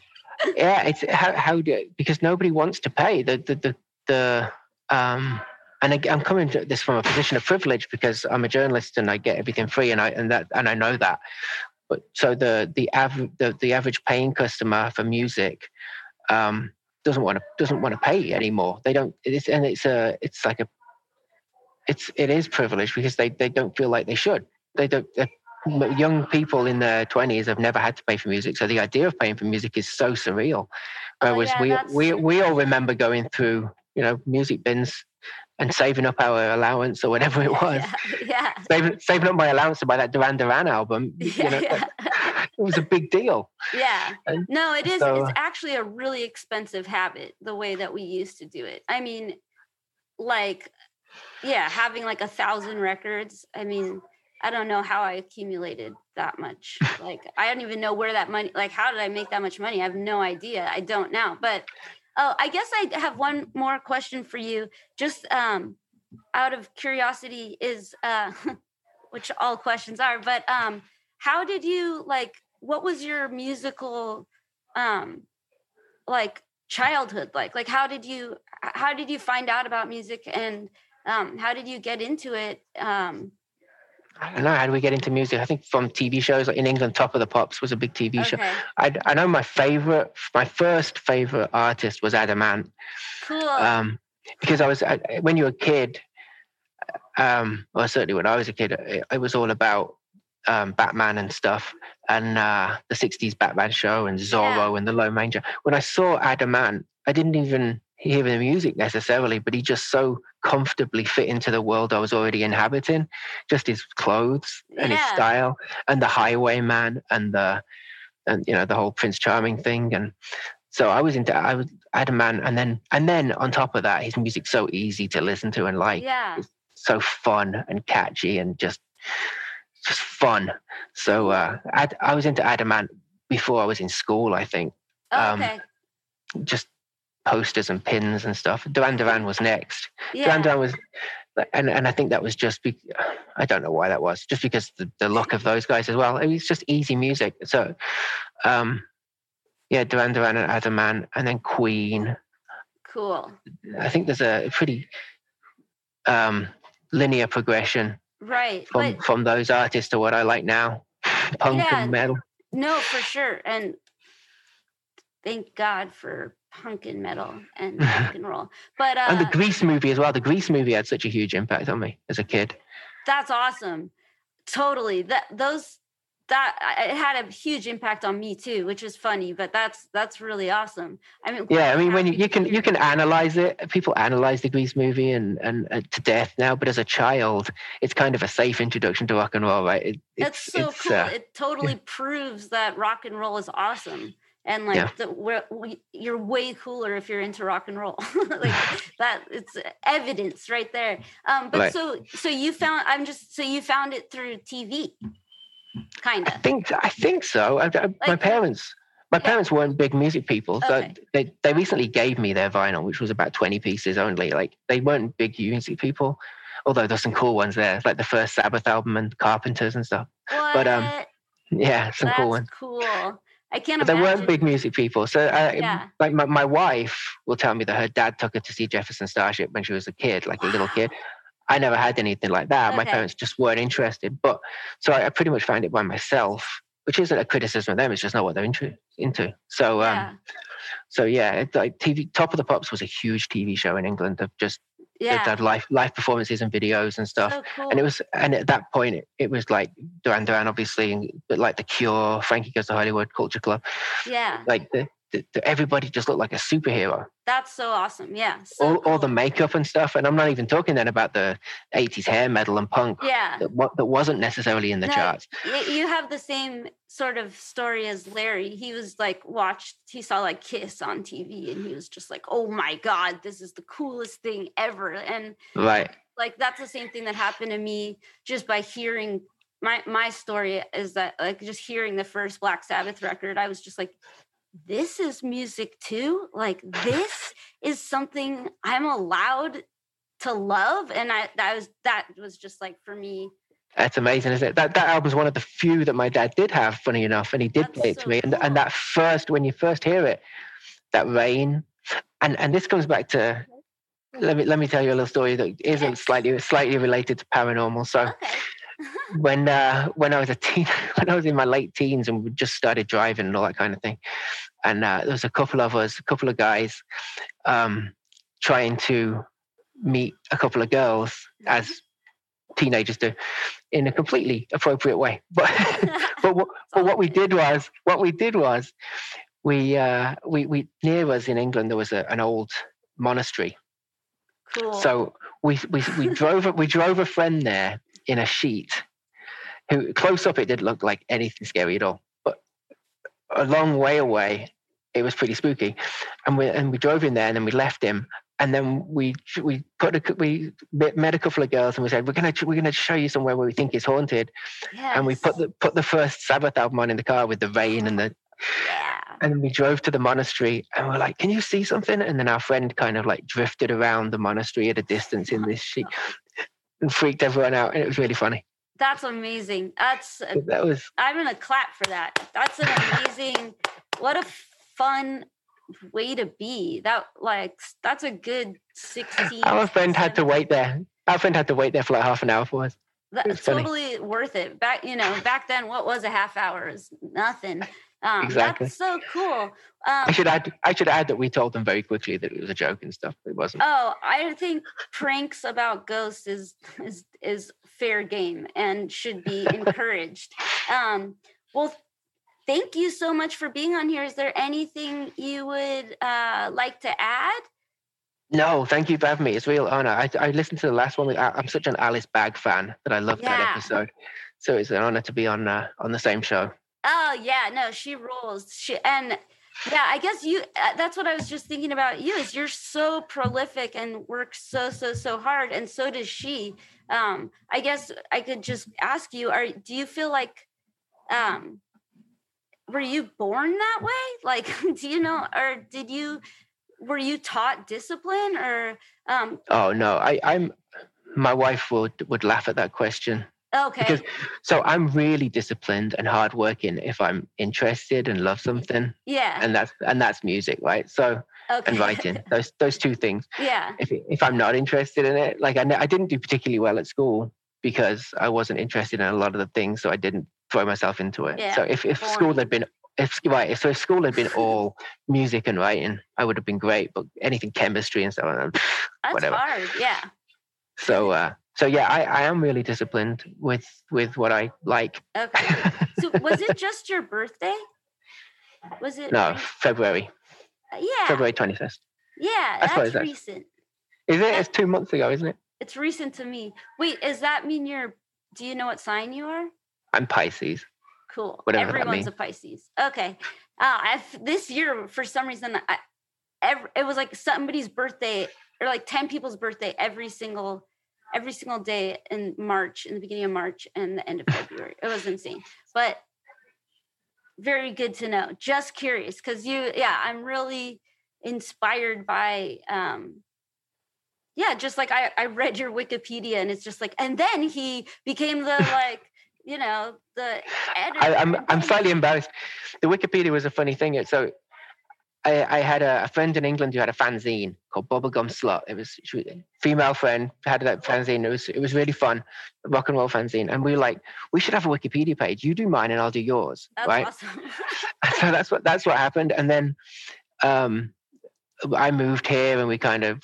[LAUGHS] yeah, it's how how do because nobody wants to pay the the the, the um and I, am coming to this from a position of privilege because I'm a journalist and I get everything free and I and that and I know that. But so the the average the, the average paying customer for music um, doesn't want to doesn't want to pay anymore. They don't. It's and it's a it's like a it's it is privilege because they they don't feel like they should. They don't. Young people in their twenties have never had to pay for music, so the idea of paying for music is so surreal. Oh, Whereas oh, yeah, we we we all remember going through you know music bins and saving up our allowance or whatever it [LAUGHS] was. Yeah, yeah. Saving, saving up my allowance to buy that Duran Duran album. [LAUGHS] You know, yeah. [LAUGHS] it was a big deal. Yeah. And no, it is. So, it's uh, actually a really expensive habit, the way that we used to do it. I mean, like, yeah, having like a thousand records. I mean, I don't know how I accumulated that much. [LAUGHS] Like, I don't even know where that money, like, how did I make that much money? I have no idea. I don't now. But oh, I guess I have one more question for you. Just um, out of curiosity, is, uh, [LAUGHS] which all questions are, but um, how did you like what was your musical um like childhood like like how did you how did you find out about music and um how did you get into it um I don't know. How do we get into music? I think from TV shows like in England, Top of the Pops was a big TV okay. show. I, I know my favorite, my first favorite artist was Adam Ant. Cool. Um, because I was I, when you were a kid, um, well, certainly when I was a kid, it, it was all about um, Batman and stuff, and uh, the '60s Batman show, and Zorro yeah. and the Lone Ranger. When I saw Adam Ant, I didn't even hear the music necessarily, but he just so comfortably fit into the world I was already inhabiting. Just his clothes and yeah. his style, and the Highwayman, and the and you know the whole Prince Charming thing, and so I was into I was Adam Ant, and then and then on top of that, his music's so easy to listen to and like. Yeah. It's so fun and catchy and just just fun. So uh, I, I was into Adam Ant before I was in school. I think. Oh, um, okay. Just posters and pins and stuff. Duran Duran was next. Yeah. Duran Duran was, and and I think that was just. Be, I don't know why that was. Just because the, the look of those guys as well. It was just easy music. So, um, yeah, Duran Duran and Adam Ant, and then Queen. Cool. I think there's a pretty um, linear progression right from but, from those artists to what I like now, punk yeah, and metal. No, for sure, and thank God for punk and metal and [LAUGHS] rock and roll. But uh, and the uh, Grease movie as well. The Grease movie had such a huge impact on me as a kid. That's awesome. Totally. That those that it had a huge impact on me too, which is funny, but that's that's really awesome. I mean, yeah, I mean, when you, you can you can analyze it, people analyze the Grease movie and, and, and to death now, but as a child, it's kind of a safe introduction to rock and roll, right? It, that's so cool. Uh, it totally yeah. proves that rock and roll is awesome. And like yeah. the, we, you're way cooler if you're into rock and roll, [LAUGHS] like [LAUGHS] that. It's evidence right there. Um, but right. so so you found I'm just so you found it through TV kind of. I think I think so. I, I, like, my parents. My yeah. parents weren't big music people, so okay. they they recently gave me their vinyl, which was about twenty pieces only. Like they weren't big music people, although there's some cool ones there, like the first Sabbath album and Carpenters and stuff. What? But um, yeah, some That's cool ones. Cool. I can't. But they weren't big music people. So, uh, yeah. like my, my wife will tell me that her dad took her to see Jefferson Starship when she was a kid, like a little kid. I never had anything like that. Okay. My parents just weren't interested. But so I, I, pretty much found it by myself, which isn't a criticism of them. It's just not what they're into. into. So, um, yeah. so yeah, it, like TV, Top of the Pops was a huge TV show in England of just yeah. they had live live performances and videos and stuff. So cool. And it was, and at that point, it, it was like Duran Duran, obviously, but like The Cure, Frankie Goes to Hollywood, Culture Club. Yeah. Like the, everybody just looked like a superhero. That's so awesome. Yeah. So all, cool. all the makeup and stuff. And I'm not even talking then about the 80s hair metal and punk. Yeah. That, that wasn't necessarily in the no, charts. You have the same sort of story as Larry. He was like, watched, he saw like Kiss on TV and he was just like, oh my God, this is the coolest thing ever. And right. Like that's the same thing that happened to me just by hearing my my story is that like just hearing the first Black Sabbath record, I was just like, this is music too. Like this [LAUGHS] is something I'm allowed to love. And I that was that was just like for me. That's amazing, isn't it? That that album's one of the few that my dad did have, funny enough, and he did That's play it so to me. Cool. And and that first when you first hear it, that rain, and and this comes back to let me let me tell you a little story that isn't yes. slightly slightly related to paranormal. So okay. When uh, when I was a teen, [LAUGHS] when I was in my late teens and we just started driving and all that kind of thing, and uh, there was a couple of us, a couple of guys, um, trying to meet a couple of girls as teenagers do, in a completely appropriate way. [LAUGHS] But [LAUGHS] but, what, but what we did was what we did was we uh, we we near us in England there was a, an old monastery. Cool. So we we we drove we drove a friend there in a sheet. Who close up it didn't look like anything scary at all, but a long way away, it was pretty spooky. And we and we drove in there, and then we left him, and then we we put a, we met a couple of girls and we said we're gonna we're gonna show you somewhere where we think is haunted yes. and we put the put the first sabbath album on in the car with the rain and the [GASPS] yeah. and then we drove to the monastery and we're like can you see something and then our friend kind of like drifted around the monastery at a distance in this sheet and freaked everyone out, and it was really funny. That's amazing. That's that was. I'm gonna clap for that. That's an amazing. what a fun way to be. That like that's a good sixteen. Our friend had to wait there. Our friend had to wait there for like half an hour for us. That's totally worth it. Back you know back then, what was a half hour? Is nothing. Um, exactly. That's so cool. Um, I should add. I should add that we told them very quickly that it was a joke and stuff. It wasn't. Oh, I think pranks about ghosts is is is fair game and should be [LAUGHS] encouraged. Um, well, thank you so much for being on here. Is there anything you would uh, like to add? No, thank you for having me. It's a real honor. I, I listened to the last one. I'm such an Alice Bag fan that I loved yeah. that episode. So it's an honor to be on uh, on the same show. Oh yeah, no, she rules. She and yeah, I guess you. Uh, that's what I was just thinking about you. Is you're so prolific and work so so so hard, and so does she. Um, I guess I could just ask you: Are do you feel like, um, were you born that way? [LAUGHS] Like, do you know, or did you? Were you taught discipline, or? Um, oh no, I, I'm. My wife would would laugh at that question Okay. Because so I'm really disciplined and hardworking if I'm interested and love something. Yeah. And that's and that's music, right? So okay. and writing [LAUGHS] those those two things. Yeah. If if I'm not interested in it, like I I didn't do particularly well at school because I wasn't interested in a lot of the things, so I didn't throw myself into it. Yeah. So if if school had been if right, so if school had been [LAUGHS] all music and writing, I would have been great. But anything chemistry and stuff, [LAUGHS] that's whatever. hard. Yeah. So uh, so yeah, I, I am really disciplined with with what I like. Okay. [LAUGHS] So was it just your birthday? Was it? No, February. Uh, yeah. February twenty first. Yeah, that's, that's recent. Is it? It's two months ago, isn't it? It's recent to me. Wait, does that mean you're? Do you know what sign you are? I'm Pisces. Cool. Whatever Everyone's a Pisces. Okay. Uh, I've, this year, for some reason, I, every, it was like somebody's birthday or like ten people's birthday every single every single day in March, in the beginning of March and the end of February. It was insane. But very good to know. Just curious because you, yeah, I'm really inspired by, um, yeah, just like I, I read your Wikipedia and it's just like, and then he became the [LAUGHS] like, you know, the editor. I, I'm I'm slightly embarrassed. The Wikipedia was a funny thing. So I, I, had a, friend in England who had a fanzine called Bubblegum Slut. It was a female friend had that fanzine. It was it was really fun, rock and roll fanzine. And we were like, we should have a Wikipedia page. You do mine and I'll do yours. That's right. Awesome. [LAUGHS] so that's what that's what happened. And then um, I moved here and we kind of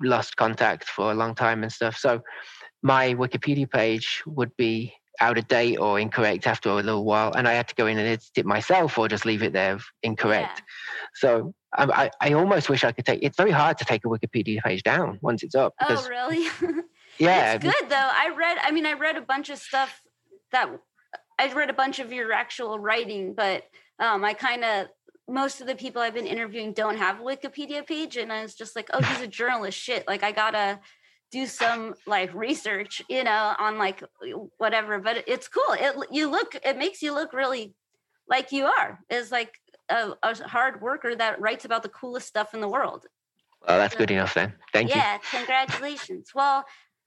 lost contact for a long time and stuff. So my Wikipedia page would be out of date or incorrect after a little while, and I had to go in and edit it myself or just leave it there incorrect. Yeah. So um, I, I almost wish I could take. It's very hard to take a Wikipedia page down once it's up. Oh, because, oh, really? [LAUGHS] yeah, it's good though. I read. I mean, I read a bunch of stuff that I read a bunch of your actual writing, but um, I kind of most of the people I've been interviewing don't have a Wikipedia page, and I was just like, oh, he's a journalist. Shit, like I gotta do some like research, you know, on like whatever. But it's cool. It you look. It makes you look really like you are. Is like a, a, hard worker that writes about the coolest stuff in the world. Well, that's good enough then. Thank yeah, you. Yeah, congratulations. well,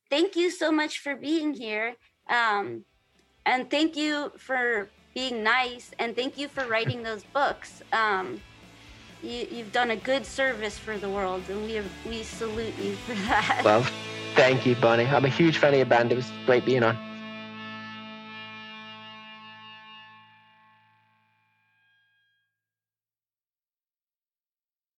thank you so much for being here. Um, and thank you for being nice and thank you for writing those books. Um, you, have done a good service for the world and we, have, we salute you for that. Well, thank you, Bonnie. I'm a huge fan of your band. It was great being on.